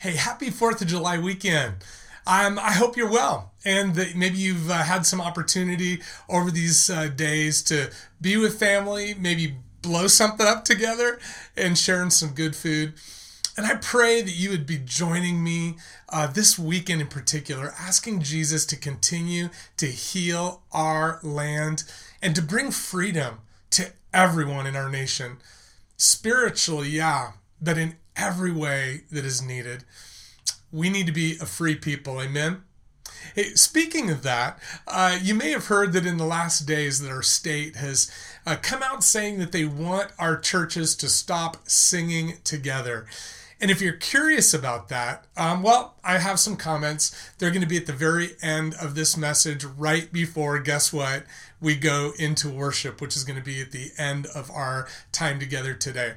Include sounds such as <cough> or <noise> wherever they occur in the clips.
Hey, happy 4th of July weekend. Um, I hope you're well and that maybe you've uh, had some opportunity over these uh, days to be with family, maybe blow something up together and sharing some good food. And I pray that you would be joining me uh, this weekend in particular, asking Jesus to continue to heal our land and to bring freedom to everyone in our nation. Spiritually, yeah, but in every way that is needed. We need to be a free people. Amen. Hey, speaking of that, uh, you may have heard that in the last days that our state has uh, come out saying that they want our churches to stop singing together. And if you're curious about that, um, well, I have some comments. They're going to be at the very end of this message, right before, guess what? We go into worship, which is going to be at the end of our time together today.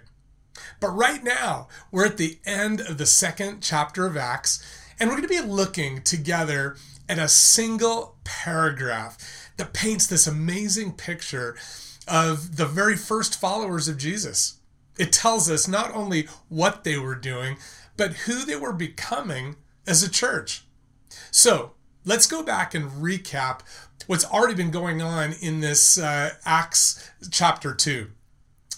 But right now, we're at the end of the second chapter of Acts, and we're going to be looking together at a single paragraph that paints this amazing picture of the very first followers of Jesus. It tells us not only what they were doing, but who they were becoming as a church. So let's go back and recap what's already been going on in this uh, Acts chapter 2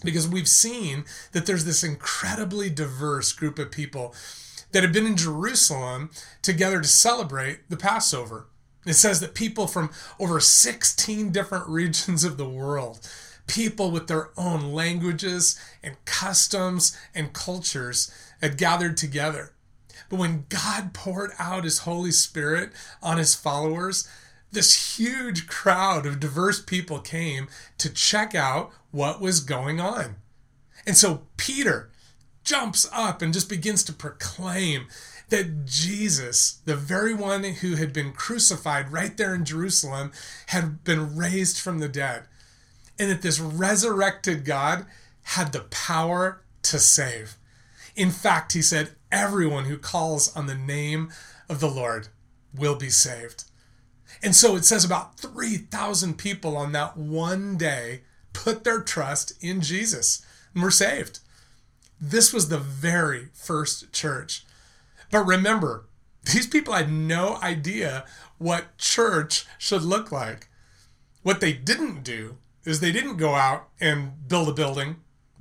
because we've seen that there's this incredibly diverse group of people that have been in Jerusalem together to celebrate the Passover. It says that people from over 16 different <laughs> regions of the world, people with their own languages and customs and cultures, had gathered together. But when God poured out his Holy Spirit on his followers, this huge crowd of diverse people came to check out what was going on. And so Peter jumps up and just begins to proclaim that Jesus, the very one who had been crucified right there in Jerusalem, had been raised from the dead. And that this resurrected God had the power to save. In fact, he said, everyone who calls on the name of the Lord will be saved. And so it says about 3,000 people on that one day put their trust in Jesus and were saved. This was the very first church. But remember, these people had no idea what church should look like. What they didn't do is they didn't go out and build a building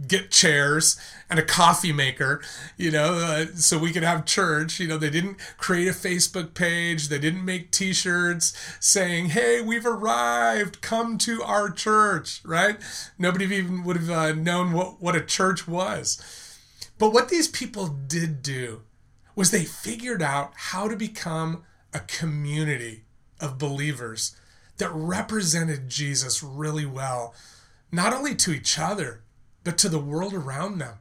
get chairs and a coffee maker, you know, uh, so we could have church. You know, they didn't create a Facebook page, they didn't make t shirts saying, hey, we've arrived, come to our church, right? Nobody even would have uh, known what, what a church was. But what these people did do was they figured out how to become a community of believers that represented Jesus really well, not only to each other, but to the world around them.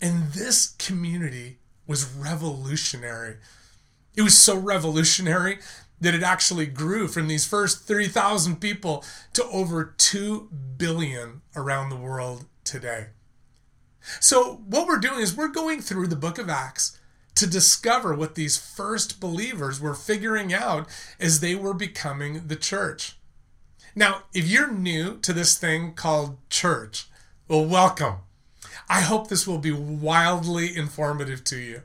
And this community was revolutionary. It was so revolutionary that it actually grew from these first 3,000 people to over 2 billion around the world today. So, what we're doing is we're going through the book of Acts to discover what these first believers were figuring out as they were becoming the church. Now, if you're new to this thing called church, well, welcome. I hope this will be wildly informative to you.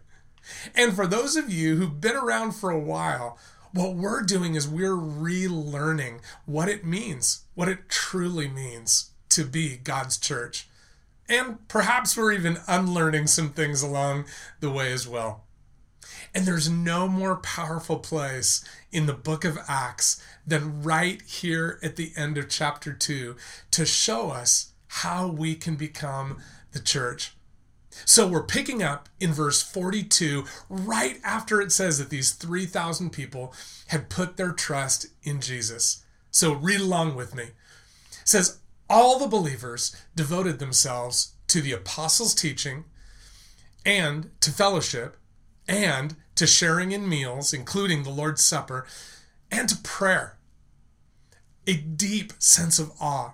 And for those of you who've been around for a while, what we're doing is we're relearning what it means, what it truly means to be God's church. And perhaps we're even unlearning some things along the way as well. And there's no more powerful place in the book of Acts than right here at the end of chapter 2 to show us how we can become the church. So we're picking up in verse 42, right after it says that these 3,000 people had put their trust in Jesus. So read along with me. It says, All the believers devoted themselves to the apostles' teaching and to fellowship and to sharing in meals, including the Lord's Supper, and to prayer. A deep sense of awe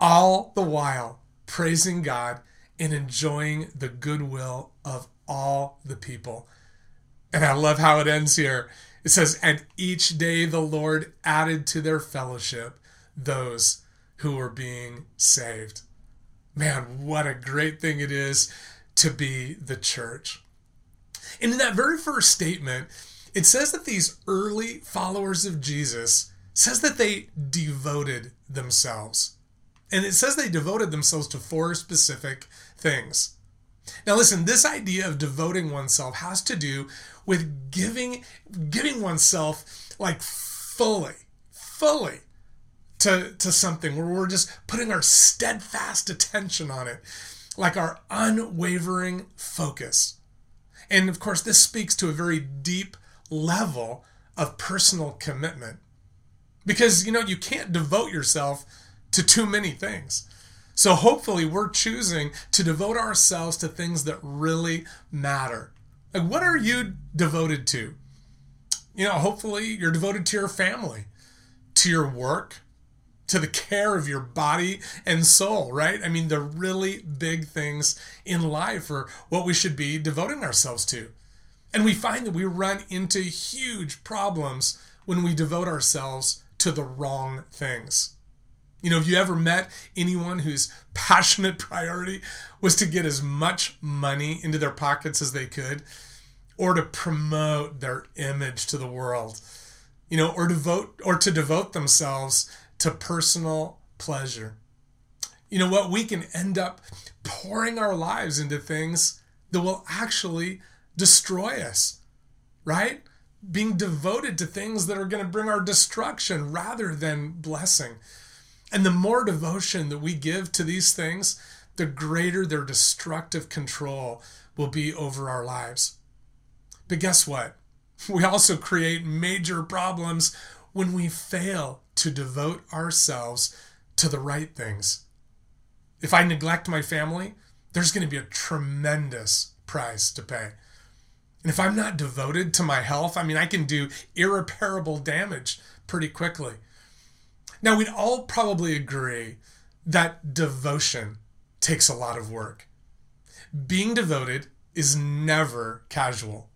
All the while praising God and enjoying the goodwill of all the people. And I love how it ends here. It says, And each day the Lord added to their fellowship those who were being saved. Man, what a great thing it is to be the church. And in that very first statement, it says that these early followers of Jesus says that they devoted themselves. And it says they devoted themselves to four specific things. Now listen, this idea of devoting oneself has to do with giving giving oneself like fully, fully to, to something where we're just putting our steadfast attention on it, like our unwavering focus. And of course, this speaks to a very deep level of personal commitment. Because, you know, you can't devote yourself to too many things. So hopefully, we're choosing to devote ourselves to things that really matter. Like, what are you devoted to? You know, hopefully, you're devoted to your family, to your work, to the care of your body and soul, right? I mean, the really big things in life are what we should be devoting ourselves to. And we find that we run into huge problems when we devote ourselves to the wrong things. You know, if you ever met anyone whose passionate priority was to get as much money into their pockets as they could or to promote their image to the world? You know, or devote or to devote themselves to personal pleasure. You know what? We can end up pouring our lives into things that will actually destroy us, right? Being devoted to things that are going to bring our destruction rather than blessing. And the more devotion that we give to these things, the greater their destructive control will be over our lives. But guess what? <laughs> We also create major problems when we fail to devote ourselves to the right things. If I neglect my family, there's going to be a tremendous price to pay. And if I'm not devoted to my health, I mean, I can do irreparable damage pretty quickly. Now, we'd all probably agree that devotion takes a lot of work. Being devoted is never casual.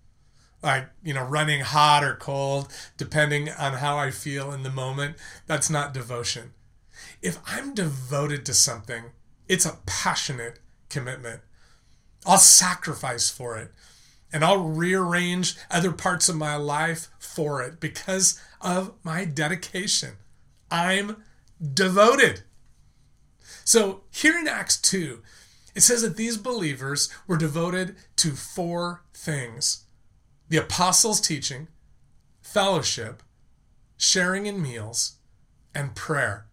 Like you know running hot or cold depending on how i feel in the moment that's not devotion. If i'm devoted to something it's a passionate commitment. I'll sacrifice for it and i'll rearrange other parts of my life for it because of my dedication i'm devoted so here in acts 2 it says that these believers were devoted to four things the apostles' teaching, fellowship, sharing in meals, and prayer.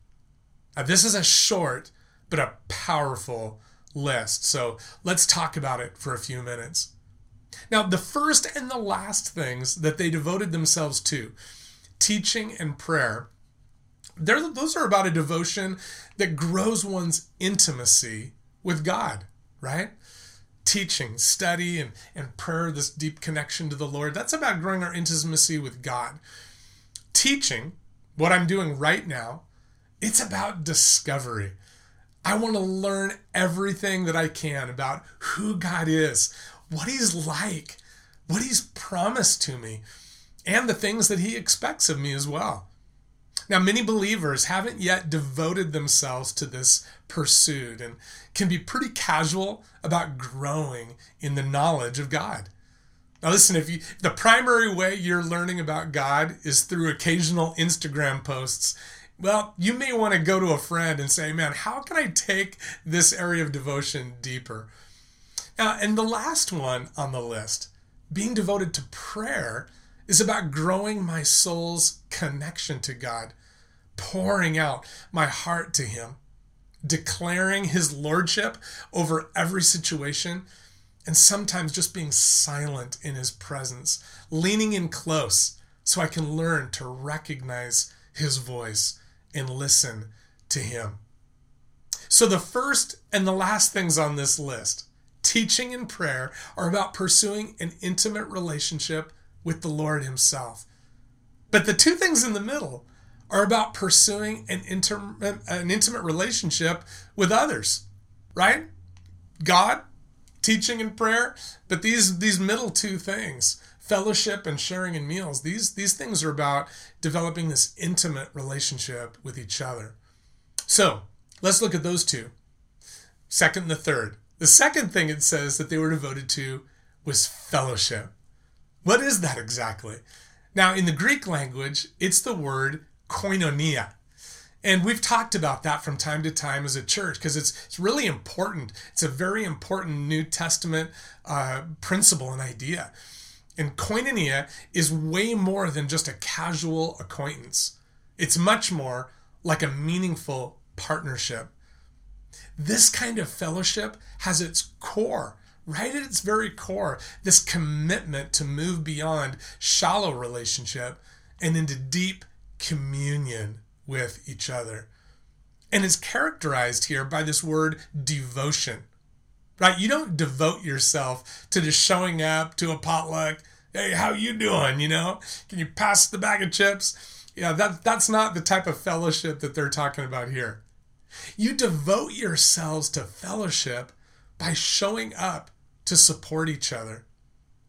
Now, this is a short but a powerful list. So let's talk about it for a few minutes. Now, the first and the last things that they devoted themselves to, teaching and prayer, those are about a devotion that grows one's intimacy with God, right? teaching, study, and, and prayer, this deep connection to the Lord. That's about growing our intimacy with God. Teaching, what I'm doing right now, it's about discovery. I want to learn everything that I can about who God is, what He's like, what He's promised to me, and the things that He expects of me as well. Now, many believers haven't yet devoted themselves to this pursuit and can be pretty casual about growing in the knowledge of God. Now, listen, if you the primary way you're learning about God is through occasional Instagram posts, well, you may want to go to a friend and say, man, how can I take this area of devotion deeper? Now, and the last one on the list, being devoted to prayer, is about growing my soul's connection to God, pouring out my heart to Him, declaring His lordship over every situation, and sometimes just being silent in His presence, leaning in close so I can learn to recognize His voice and listen to Him. So, the first and the last things on this list teaching, and prayer are about pursuing an intimate relationship with the Lord Himself. But the two things in the middle are about pursuing an intimate, an intimate relationship with others, right? God, teaching and prayer, but these these middle two things, fellowship and sharing in meals, these these things are about developing this intimate relationship with each other. So, let's look at those two. Second and the third. The second thing it says that they were devoted to was fellowship. What is that exactly? Now, in the Greek language, it's the word koinonia. And we've talked about that from time to time as a church because it's, it's really important. It's a very important New Testament uh, principle and idea. And koinonia is way more than just a casual acquaintance, it's much more like a meaningful partnership. This kind of fellowship has its core, right at its very core, this commitment to move beyond shallow relationship and into deep communion with each other. And it's characterized here by this word devotion. Right? You don't devote yourself to just showing up to a potluck. Hey, how you doing? You know, can you pass the bag of chips? Yeah, that that's not the type of fellowship that they're talking about here. You devote yourselves to fellowship by showing up to support each other.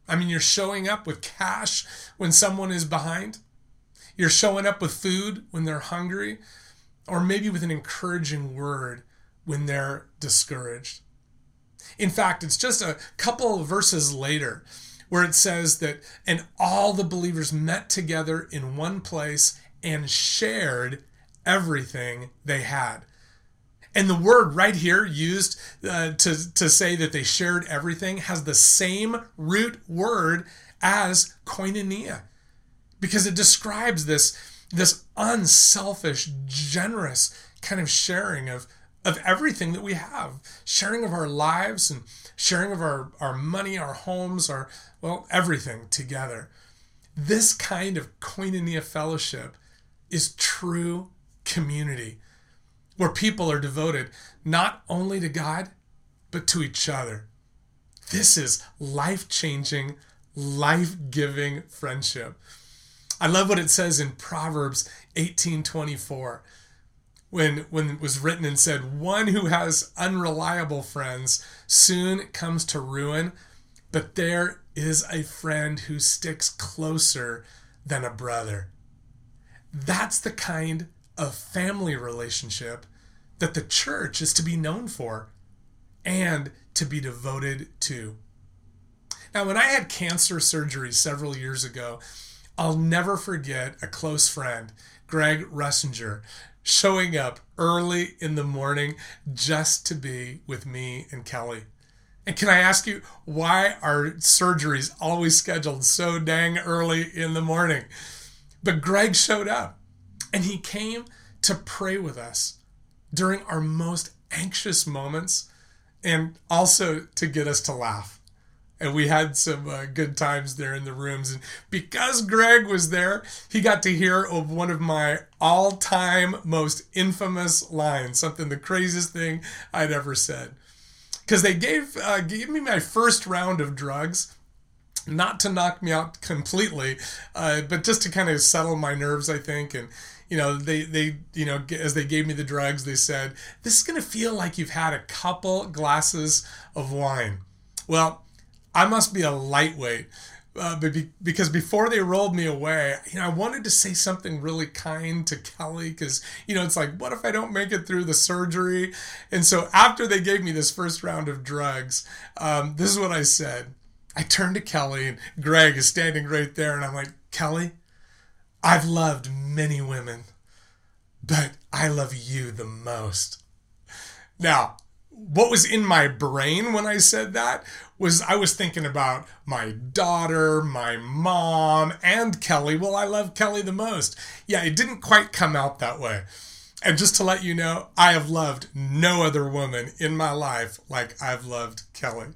I mean, you're showing up with cash when someone is behind. You're showing up with food when they're hungry, or maybe with an encouraging word when they're discouraged. In fact, it's just a couple verses later where it says that, and all the believers met together in one place and shared everything they had. And the word right here used uh, to, to say that they shared everything has the same root word as koinonia because it describes this, this unselfish, generous kind of sharing of, of everything that we have sharing of our lives and sharing of our, our money, our homes, our, well, everything together. This kind of koinonia fellowship is true community where people are devoted not only to God, but to each other. This is life changing, life giving friendship. I love what it says in Proverbs 18:24 when when it was written and said one who has unreliable friends soon comes to ruin but there is a friend who sticks closer than a brother. That's the kind of family relationship that the church is to be known for and to be devoted to. Now, when I had cancer surgery several years ago, I'll never forget a close friend, Greg Russinger, showing up early in the morning just to be with me and Kelly. And can I ask you, why are surgeries always scheduled so dang early in the morning? But Greg showed up and he came to pray with us during our most anxious moments and also to get us to laugh and we had some uh, good times there in the rooms. And because Greg was there, he got to hear of one of my all-time most infamous lines, something the craziest thing I'd ever said. Because they gave uh, gave me my first round of drugs, not to knock me out completely, uh, but just to kind of settle my nerves, I think, and you know, they, they, you know, as they gave me the drugs, they said, this is going to feel like you've had a couple glasses of wine. Well, I must be a lightweight. Uh, but be, because before they rolled me away, you know, I wanted to say something really kind to Kelly because, you know, it's like, what if I don't make it through the surgery? And so after they gave me this first round of drugs, um, this is what I said. I turned to Kelly, and Greg is standing right there, and I'm like, Kelly, I've loved many women, but I love you the most. Now, what was in my brain when I said that was I was thinking about my daughter, my mom, and Kelly. Well, I love Kelly the most. Yeah, it didn't quite come out that way. And just to let you know, I have loved no other woman in my life like I've loved Kelly.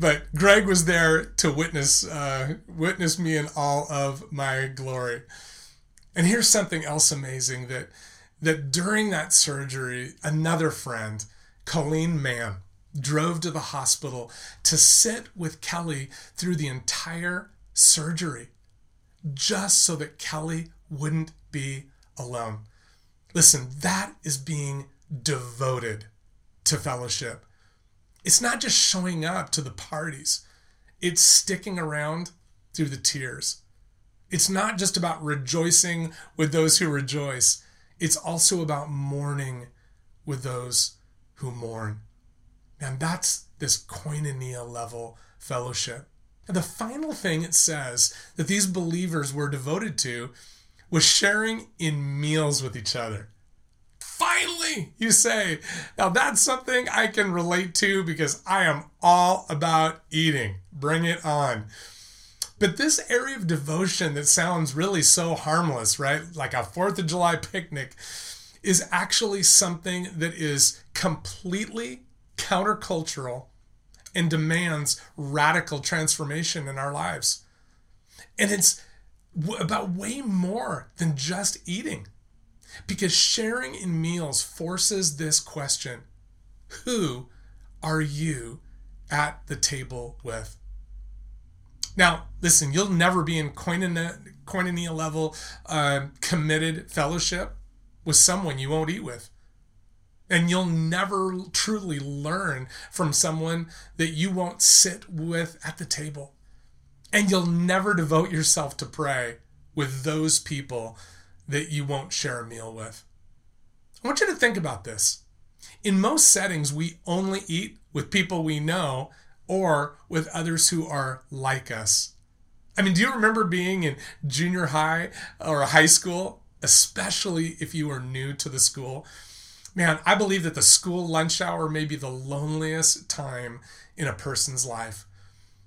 But Greg was there to witness uh, witness me in all of my glory. And here's something else amazing that that during that surgery, another friend Colleen Mann. drove to the hospital to sit with Kelly through the entire surgery just so that Kelly wouldn't be alone. Listen, that is being devoted to fellowship. It's not just showing up to the parties, it's sticking around through the tears. It's not just about rejoicing with those who rejoice, it's also about mourning with those who mourn. And that's this koinonia level fellowship. And the final thing it says that these believers were devoted to was sharing in meals with each other. Finally, you say. Now that's something I can relate to because I am all about eating. Bring it on. But this area of devotion that sounds really so harmless, right? Like a 4th of July picnic, is actually something that is completely countercultural and demands radical transformation in our lives. And it's about way more than just eating. Because sharing in meals forces this question Who are you at the table with? Now, listen, you'll never be in koinonia, koinonia level uh, committed fellowship with someone you won't eat with. And you'll never truly learn from someone that you won't sit with at the table. And you'll never devote yourself to pray with those people that you won't share a meal with. I want you to think about this. In most settings, we only eat with people we know or with others who are like us. I mean, do you remember being in junior high or high school, especially if you were new to the school? Man, I believe that the school lunch hour may be the loneliest time in a person's life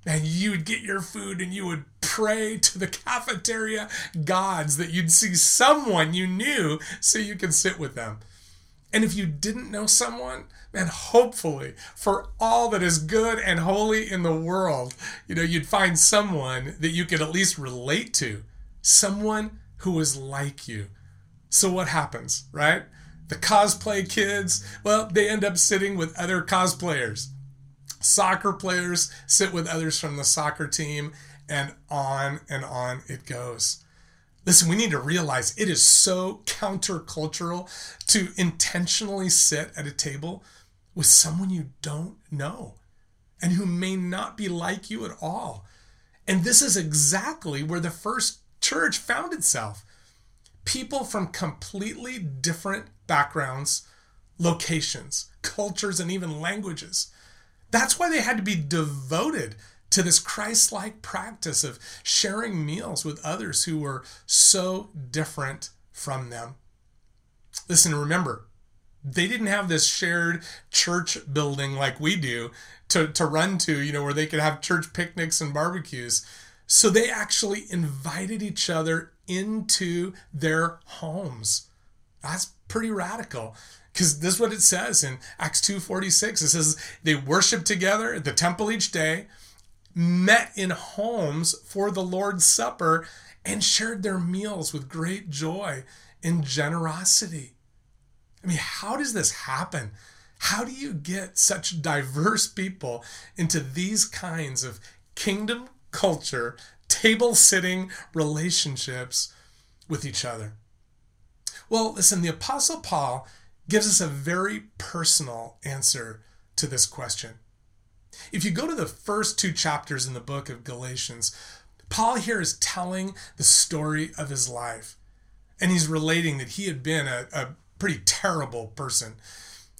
and you would get your food and you would pray to the cafeteria gods that you'd see someone you knew so you could sit with them. And if you didn't know someone, man, hopefully, for all that is good and holy in the world, you know, you'd find someone that you could at least relate to, someone who was like you. So what happens, right? The cosplay kids, well, they end up sitting with other cosplayers soccer players sit with others from the soccer team, and on and on it goes. Listen, we need to realize it is so countercultural to intentionally sit at a table with someone you don't know and who may not be like you at all. And this is exactly where the first church found itself. People from completely different backgrounds, locations, cultures, and even languages that's why they had to be devoted to this Christ like practice of sharing meals with others who were so different from them. Listen, remember, they didn't have this shared church building like we do to, to run to, you know, where they could have church picnics and barbecues. So they actually invited each other into their homes. That's pretty radical because this is what it says in acts 2.46 it says they worshiped together at the temple each day met in homes for the lord's supper and shared their meals with great joy and generosity. I mean how does this happen? How do you get such diverse people into these kinds of kingdom culture table sitting relationships with each other? Well listen the apostle paul gives us a very personal answer to this question. If you go to the first two chapters in the book of Galatians, Paul here is telling the story of his life. And he's relating that he had been a, a pretty terrible person.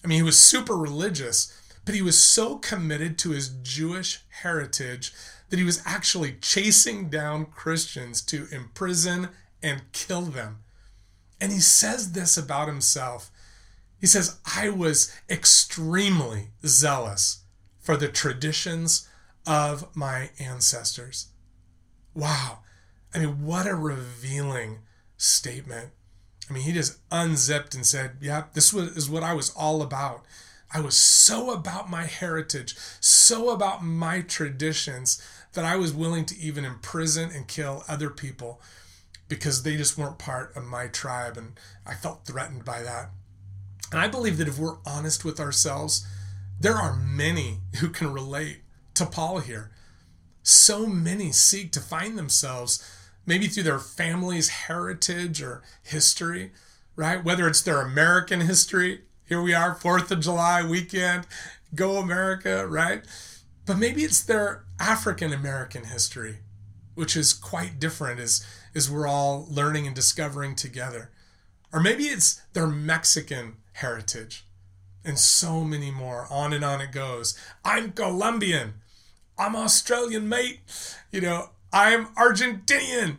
I mean, he was super religious, but he was so committed to his Jewish heritage that he was actually chasing down Christians to imprison and kill them. And he says this about himself he says, I was extremely zealous for the traditions of my ancestors. Wow. I mean, what a revealing statement. I mean, he just unzipped and said, Yeah, this was, is what I was all about. I was so about my heritage, so about my traditions that I was willing to even imprison and kill other people because they just weren't part of my tribe. And I felt threatened by that. And I believe that if we're honest with ourselves, There are many <laughs> who can relate to Paul here. So many seek to find themselves maybe through their family's heritage or history, right? Whether it's their American history, here we are, 4th of July weekend, go America, right? But maybe it's their African American history, which is quite different as, as we're all learning and discovering together. Or maybe it's their Mexican heritage, and so many more. On and on it goes. I'm Colombian. I'm Australian, mate. You know, I'm Argentinian.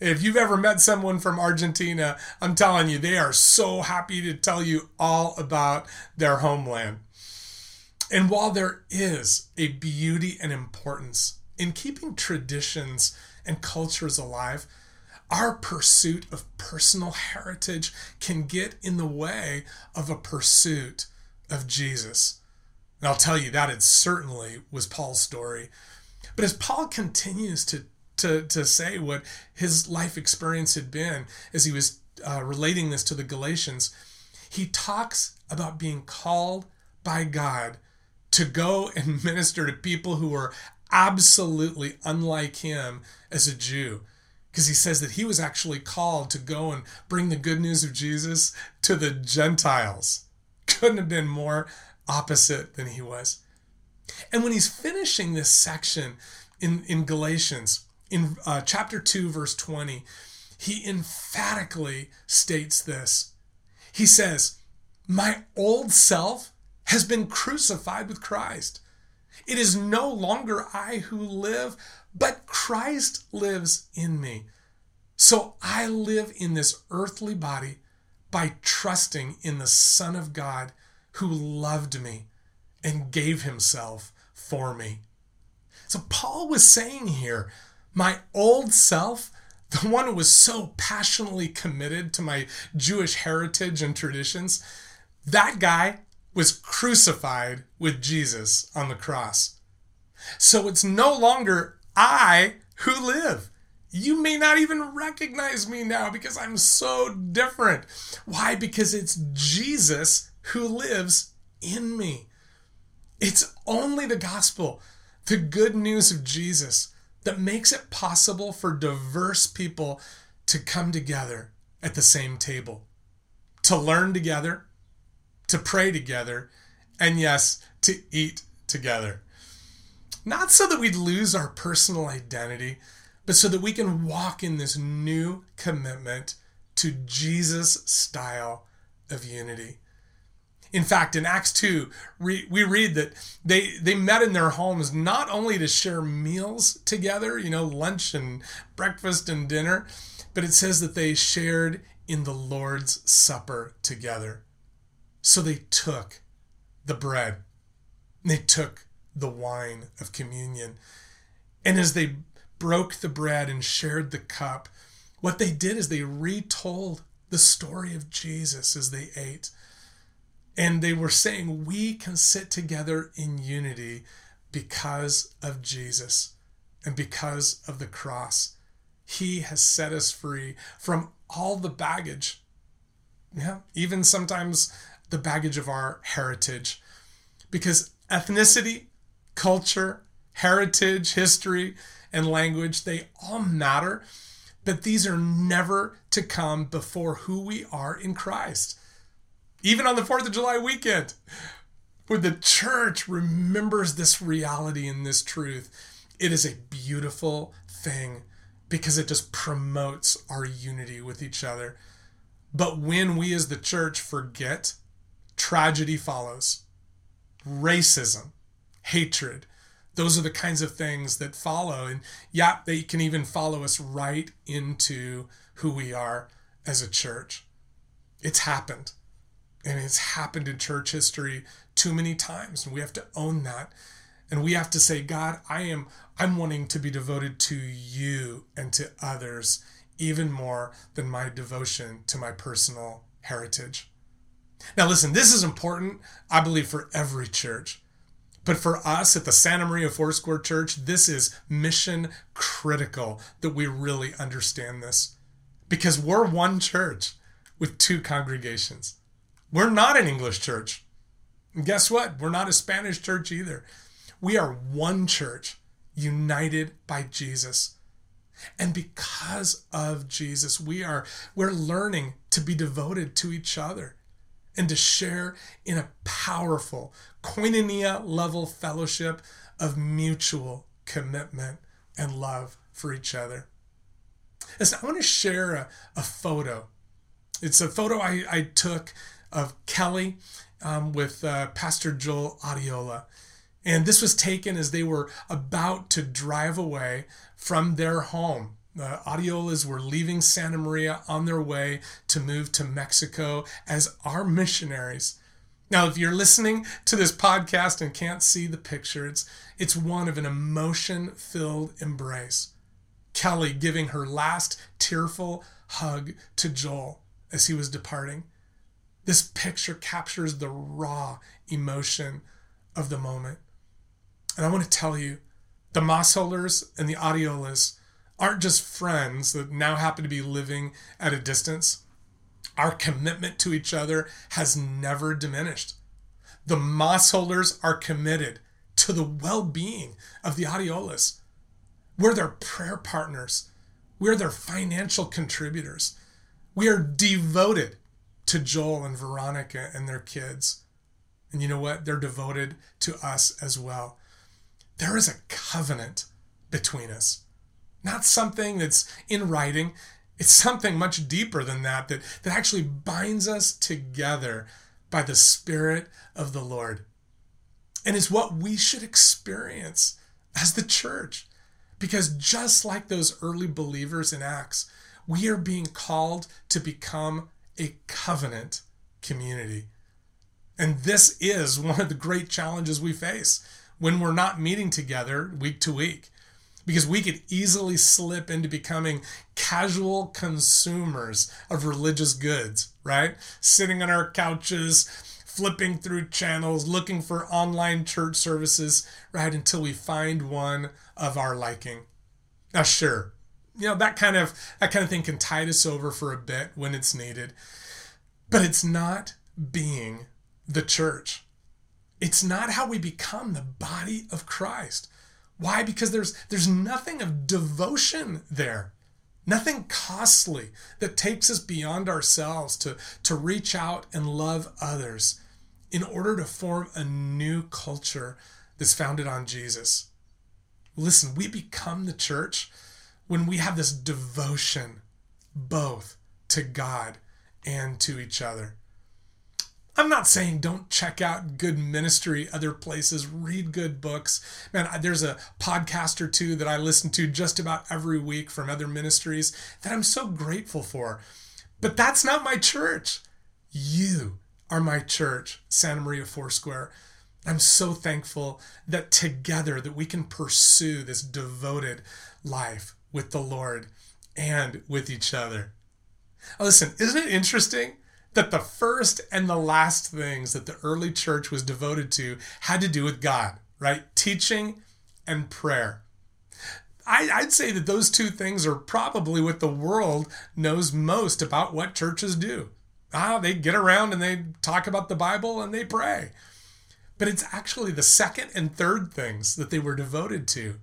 If you've ever met someone from Argentina, I'm telling you, they are so happy to tell you all about their homeland. And while there is a beauty and importance in keeping traditions and cultures alive, our pursuit of personal heritage can get in the way of a pursuit of Jesus. And I'll tell you, that it certainly was Paul's story. But as Paul continues to, to, to say what his life experience had been as he was uh, relating this to the Galatians, he talks about being called by God to go and <laughs> minister to people who were absolutely unlike him as a Jew. Because he says that he was actually called to go and bring the good news of Jesus to the Gentiles. Couldn't have been more opposite than he was. And when he's finishing this section in, in Galatians, in uh, chapter 2, verse 20, he emphatically states this. He says, My old self has been crucified with Christ. It is no longer I who live, but Christ lives in me. So I live in this earthly body by trusting in the Son of God who loved me and gave himself for me. So Paul was saying here, my old self, the one who was so passionately committed to my Jewish heritage and traditions, that guy was crucified with Jesus on the cross. So it's no longer I who live. You may not even recognize me now because I'm so different. Why? Because it's Jesus who lives in me. It's only the gospel, the good news of Jesus, that makes it possible for diverse people to come together at the same table, to learn together, to pray together, and yes, to eat together. Not so that we'd lose our personal identity, but so that we can walk in this new commitment to Jesus' style of unity. In fact, in Acts 2, we read that they, they met in their homes not only to share meals together, you know, lunch and breakfast and dinner, but it says that they shared in the Lord's Supper together. So they took the bread, they took the wine of communion. And as they broke the bread and shared the cup, what they did is they retold the story of Jesus as they ate. And they were saying, We can sit together in unity because of Jesus and because of the cross. He has set us free from all the baggage. Yeah, even sometimes the baggage of our heritage. Because ethnicity, culture, heritage, history, and language, they all matter, but these are never to come before who we are in Christ even on the 4th of July weekend, where the church remembers this reality and this truth, it is a beautiful thing because it just promotes our unity with each other. But when we as the church forget, tragedy follows. Racism, hatred, those are the kinds of things that follow. And yeah, they can even follow us right into who we are as a church. It's happened. And it's happened in church history too many times. And we have to own that. And we have to say, God, I am I'm wanting to be devoted to you and to others even more than my devotion to my personal heritage. Now listen, this is important, I believe, for every church. But for us at the Santa Maria Four Foursquare Church, this is mission critical that we really understand this. Because we're one church with two congregations. We're not an English church. And guess what? We're not a Spanish church either. We are one church united by Jesus. And because of Jesus, we are we're learning to be devoted to each other and to share in a powerful koinonia level fellowship of mutual commitment and love for each other. Listen, I want to share a, a photo. It's a photo I, I took of Kelly um, with uh, Pastor Joel Adiola. And this was taken as they were about to drive away from their home. The Adiolas were leaving Santa Maria on their way to move to Mexico as our missionaries. Now, if you're listening to this podcast and can't see the picture, it's, it's one of an emotion filled embrace. Kelly giving her last tearful hug to Joel as he was departing. This picture captures the raw emotion of the moment. And I want to tell you, the Maasholders and the Adiolas aren't just friends that now happen to be living at a distance. Our commitment to each other has never diminished. The Maasholders are committed to the well being of the Adiolas. We're their prayer partners, we're their financial contributors. We are devoted to Joel and Veronica and their kids. And you know what? They're devoted to us as well. There is a covenant between us, not something that's in writing. It's something much deeper than that, that, that actually binds us together by the Spirit of the Lord. And it's what we should experience as the church. Because just like those early believers in Acts, we are being called to become a covenant community. And this is one of the great challenges we face when we're not meeting together week to week. Because we could easily slip into becoming casual consumers of religious goods, right? Sitting on our couches, flipping through channels, looking for online church services, right? Until we find one of our liking. Now, sure, you know that kind of that kind of thing can tide us over for a bit when it's needed, but it's not being the church. It's not how we become the body of Christ. Why? Because there's there's nothing of devotion there. Nothing costly that takes us beyond ourselves to, to reach out and love others in order to form a new culture that's founded on Jesus. Listen, we become the church when we have this devotion both to God and to each other. I'm not saying don't check out good ministry other places, read good books. Man, there's a podcast or two that I listen to just about every week from other ministries that I'm so grateful for. But that's not my church. You are my church, Santa Maria Foursquare. I'm so thankful that together that we can pursue this devoted life with the Lord and with each other. listen, isn't it interesting that the first and the last things that the early church was devoted to had to do with God, right? Teaching and prayer. I, would say that those two things are probably what the world knows most about what churches do. Ah, they get around and they talk about the Bible and they pray. But it's actually the second and third things that they were devoted to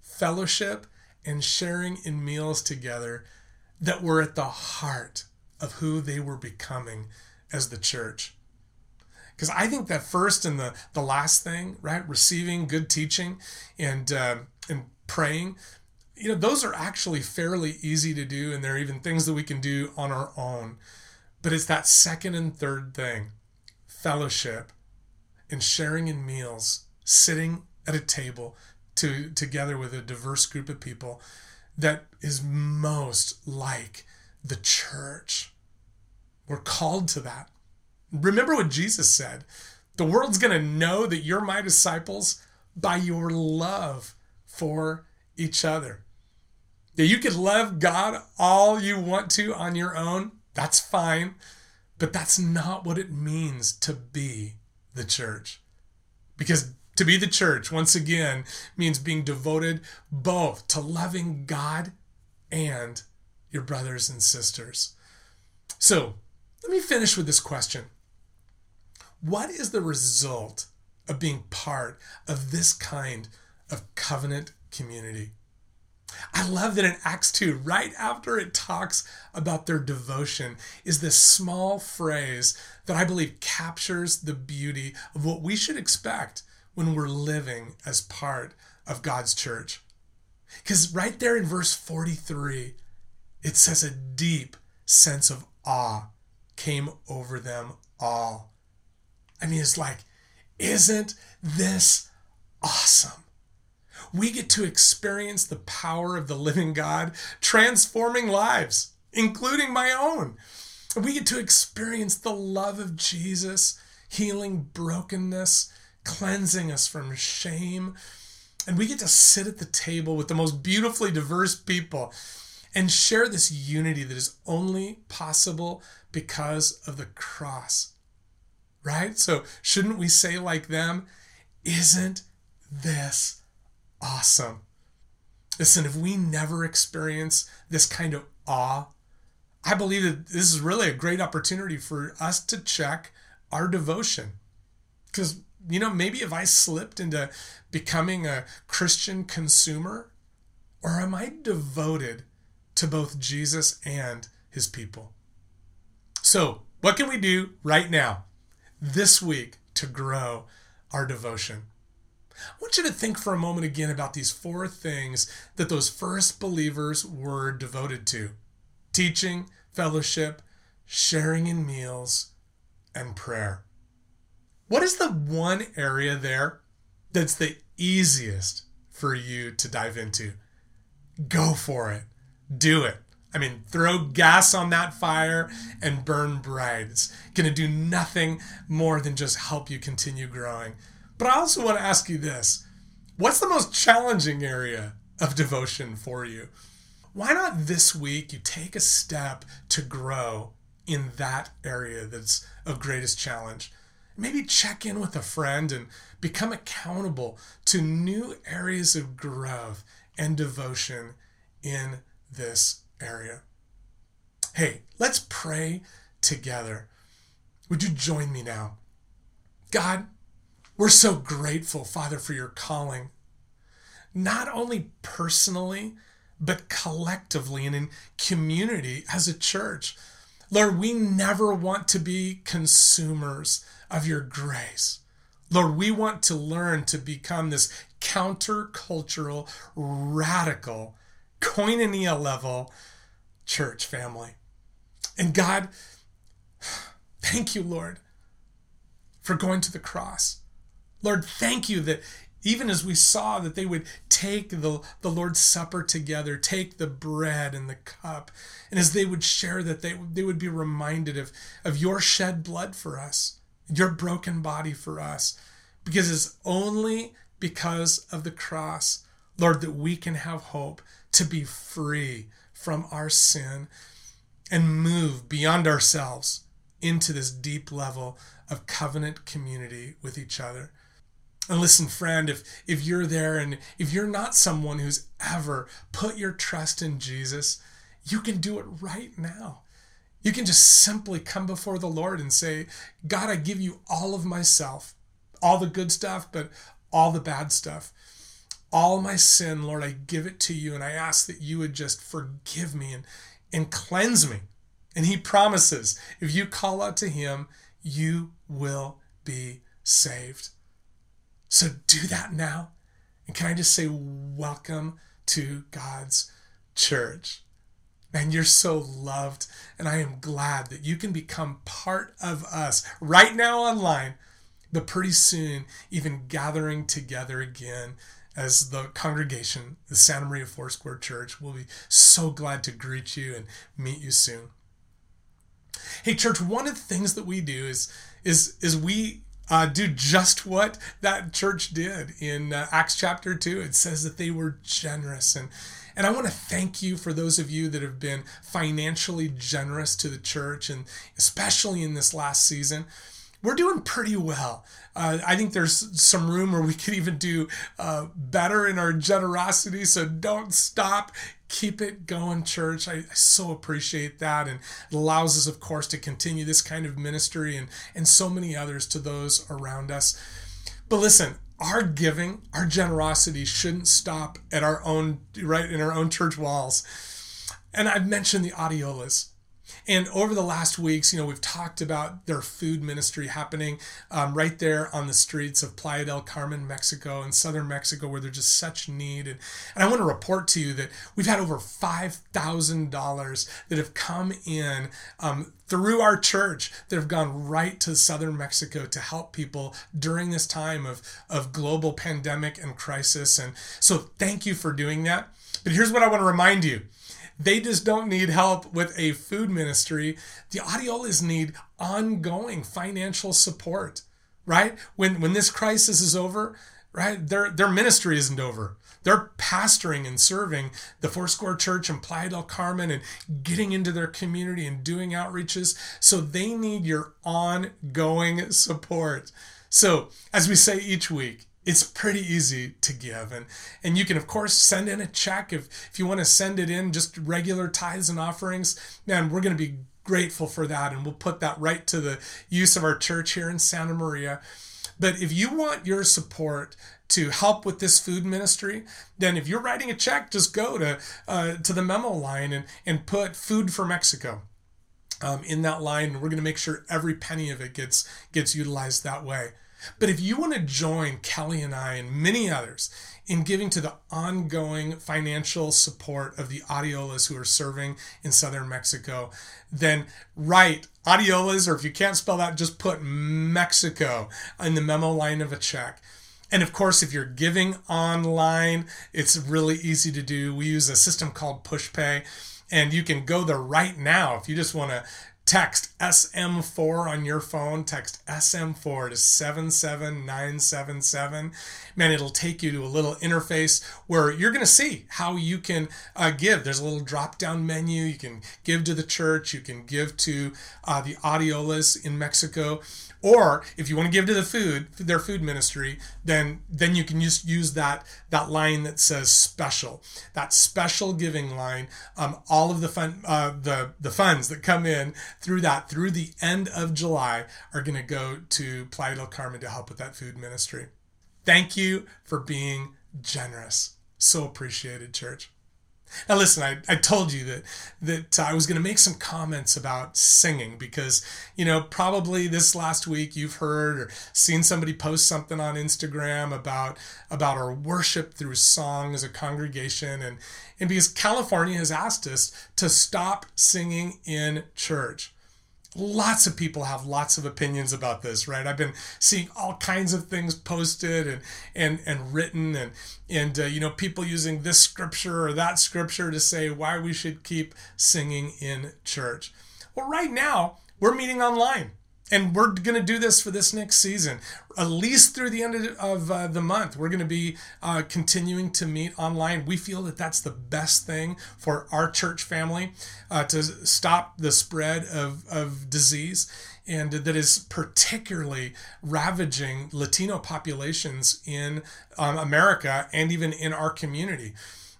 fellowship and sharing in meals together that were at the heart of who they were becoming as the church. Because I think that first and the, the last thing, right, receiving good teaching and uh, and praying, you know, those are actually fairly easy to do, and there are even things that we can do on our own. But it's that second and third thing, fellowship, and sharing in meals, sitting at a table to together with a diverse group of people, that is most like the church. We're called to that. Remember what Jesus said the world's going to know that you're my disciples by your love for each other. That you could love God all you want to on your own, that's fine, but that's not what it means to be the church. Because to be the church, once again, means being devoted both to loving God and your brothers and sisters. So let me finish with this question what is the result of being part of this kind of covenant community? I love that in Acts 2, right after it talks about their devotion, is this small phrase that I believe captures the beauty of what we should expect when we're living as part of God's church. Because right there in verse 43, it says a deep sense of awe came over them all. I mean, it's like, isn't this awesome? We get to experience the power of the living God transforming lives, including my own. We get to experience the love of Jesus healing brokenness, cleansing us from shame. And we get to sit at the table with the most beautifully diverse people and share this unity that is only possible because of the cross. Right? So, shouldn't we say, like them, isn't this awesome? Listen, if we never experience this kind of awe, I believe that this is really a great opportunity for us to check our devotion. Because, you know, maybe if I slipped into becoming a Christian consumer, or am I devoted to both Jesus and his people? So, what can we do right now, this week, to grow our devotion? I want you to think for a moment again about these four things that those first believers were devoted to teaching, fellowship, sharing in meals, and prayer. What is the one area there that's the easiest for you to dive into? Go for it. Do it. I mean, throw gas on that fire and burn bright. It's going to do nothing more than just help you continue growing. But I also want to ask you this what's the most challenging area of devotion for you? Why not this week you take a step to grow in that area that's of greatest challenge? Maybe check in with a friend and become accountable to new areas of growth and devotion in this area. Hey, let's pray together. Would you join me now? God, we're so grateful, Father, for your calling, not only personally, but collectively and in community as a church. Lord, we never want to be consumers of your grace. Lord, we want to learn to become this countercultural, radical, koinonia level church family. And God, thank you, Lord, for going to the cross. Lord, thank you that even as we saw that they would take the, the Lord's Supper together, take the bread and the cup, and as they would share that, they, they would be reminded of, of your shed blood for us, your broken body for us, because it's only because of the cross, Lord, that we can have hope to be free from our sin and move beyond ourselves into this deep level of covenant community with each other. And listen, friend, if, if you're there and if you're not someone who's ever put your trust in Jesus, you can do it right now. You can just simply come before the Lord and say, God, I give you all of myself, all the good stuff, but all the bad stuff. All my sin, Lord, I give it to you, and I ask that you would just forgive me and, and cleanse me. And He promises if you call out to Him, you will be saved. So do that now. And can I just say, welcome to God's church. And you're so loved. And I am glad that you can become part of us right now online, but pretty soon, even gathering together again as the congregation, the Santa Maria Foursquare Church. We'll be so glad to greet you and meet you soon. Hey, church, one of the things that we do is is is we uh, do just what that church did in uh, Acts chapter 2. It says that they were generous. And, and I want to thank you for those of you that have been financially generous to the church, and especially in this last season. We're doing pretty well. Uh, I think there's some room where we could even do uh, better in our generosity. So don't stop. Keep it going, church. I, I, so appreciate that. And it allows us, of course, to continue this kind of ministry and, and so many others to those around us. But listen, our giving, our generosity shouldn't stop at our own, right, in our own church walls. And I've mentioned the Audiolas. And over the last weeks, you know, we've talked about their food ministry happening um, right there on the streets of Playa del Carmen, Mexico, and southern Mexico, where there's just such need. And, and I want to report to you that we've had over $5,000 that have come in um, through our church that have gone right to southern Mexico to help people during this time of, of global pandemic and crisis. And so thank you for doing that. But here's what I want to remind you they just don't need help with a food ministry. The Audiolas need ongoing financial support, right? When when this crisis is over, right? Their their ministry isn't over. They're pastoring and serving the Foursquare Church in Playa del Carmen and getting into their community and doing outreaches. So they need your ongoing support. So, as we say each week, it's pretty easy to give and and you can of course send in a check if if you want to send it in just regular tithes and offerings man we're going to be grateful for that and we'll put that right to the use of our church here in santa maria but if you want your support to help with this food ministry, then if you're writing a check, just go to uh, to the memo line and and put food for Mexico. Um, in that line, And we're going to make sure every penny of it gets gets utilized that way. But if you want to join Kelly and I and many others in giving to the ongoing financial support of the Audiolas who are serving in southern Mexico, then write Audiolas, or if you can't spell that, just put Mexico in the memo line of a check. And of course, if you're giving online, it's really easy to do. We use a system called PushPay and you can go there right now if you just want to Text SM4 on your phone. Text SM4 to 77977. Man, it'll take you to a little interface where you're going to see how you can uh, give. There's a little drop down menu. You can give to the church, you can give to uh, the Audiolas in Mexico. Or if you want to give to the food, their food ministry, then then you can just use that that line that says special, that special giving line. Um, all of the fun uh, the the funds that come in through that through the end of July are going to go to Playa del Carmen to help with that food ministry. Thank you for being generous. So appreciated, church. Now, listen, I, I told you that that I was going to make some comments about singing because you know probably this last week you've heard or seen somebody post something on Instagram about about our worship through song as a congregation. And and because California has asked us to stop singing in church lots of people have lots of opinions about this right? I've been seeing all kinds of things posted and and and written and and uh, you know people using this scripture or that scripture to say why we should keep singing in church. Well right now we're meeting online and we're going to do this for this next season at least through the end of, uh, the month. We're going to be uh, continuing to meet online. We feel that that's the best thing for our church family uh, to stop the spread of, of disease and that is particularly ravaging latino populations in um, america and even in our community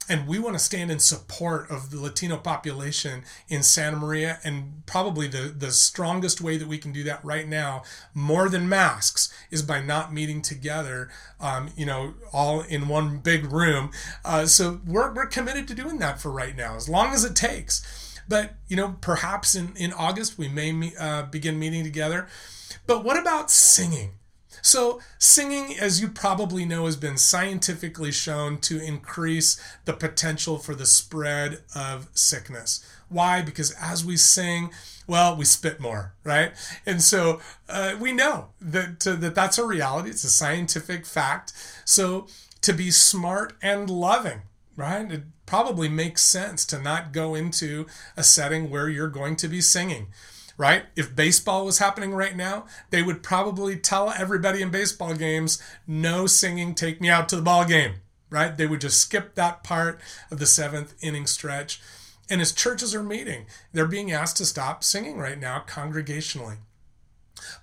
and we want to stand in support of the Latino population in Santa Maria. And probably the, the strongest way that we can do that right now, more than masks, is by not meeting together, um, you know, all in one big room. Uh, so we're, we're committed to doing that for right now, as long as it takes. But, you know, perhaps in, in August we may uh, begin meeting together. But what about singing? So, singing, as you probably know, has been scientifically shown to increase the potential for the spread of sickness. Why? Because as we sing, well, we spit more, right? And so uh, we know that, uh, that that's a reality. It's a scientific fact. So, to be smart and loving, right? It probably makes sense to not go into a setting where you're going to be singing right? If baseball was happening right now, they would probably tell everybody in baseball games, no singing, take me out to the ball game, right? They would just skip that part of the seventh inning stretch. And as churches are meeting, they're being asked to stop singing right now congregationally.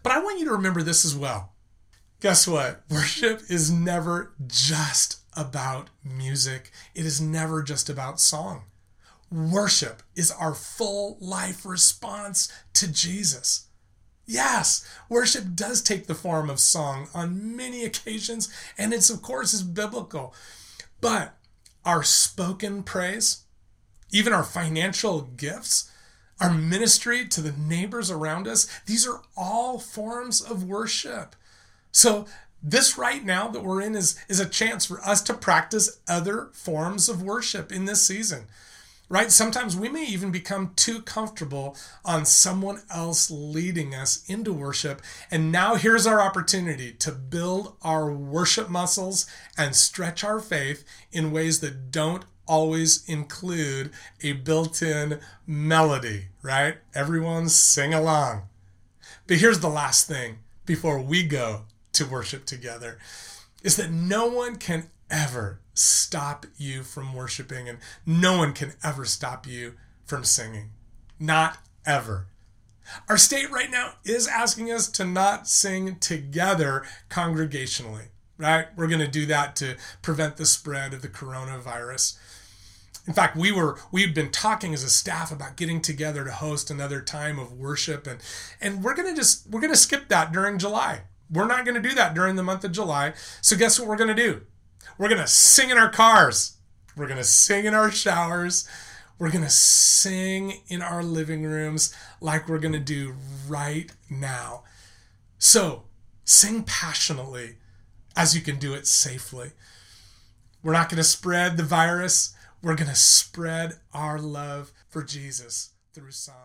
But I want you to remember this as well. Guess what? <laughs> Worship is never just about music, it is never just about song. Worship is our full life response to Jesus. Yes, worship does take the form of song on many occasions, and it's, of course, is biblical. But our spoken praise, even our financial gifts, our ministry to the neighbors around us, these are all forms of worship. So, this right now that we're in is, is a chance for us to practice other forms of worship in this season right? Sometimes we may even become too comfortable on someone else leading us into worship. And now here's our opportunity to build our worship muscles and stretch our faith in ways that don't always include a built in melody, right? Everyone sing along. But here's the last thing before we go to worship together is that no one can ever stop you from worshiping, and no one can ever stop you from singing. Not ever. Our state right now is asking us to not sing together congregationally, right? We're going to do that to prevent the spread of the coronavirus. In fact, we were we've been talking as a staff about getting together to host another time of worship and and we're going to just we're going to skip that during July. We're not going to do that during the month of July. So guess what we're going to do? We're going to sing in our cars. We're going to sing in our showers. We're going to sing in our living rooms like we're going to do right now. So sing passionately as you can do it safely. We're not going to spread the virus. We're going to spread our love for Jesus through song.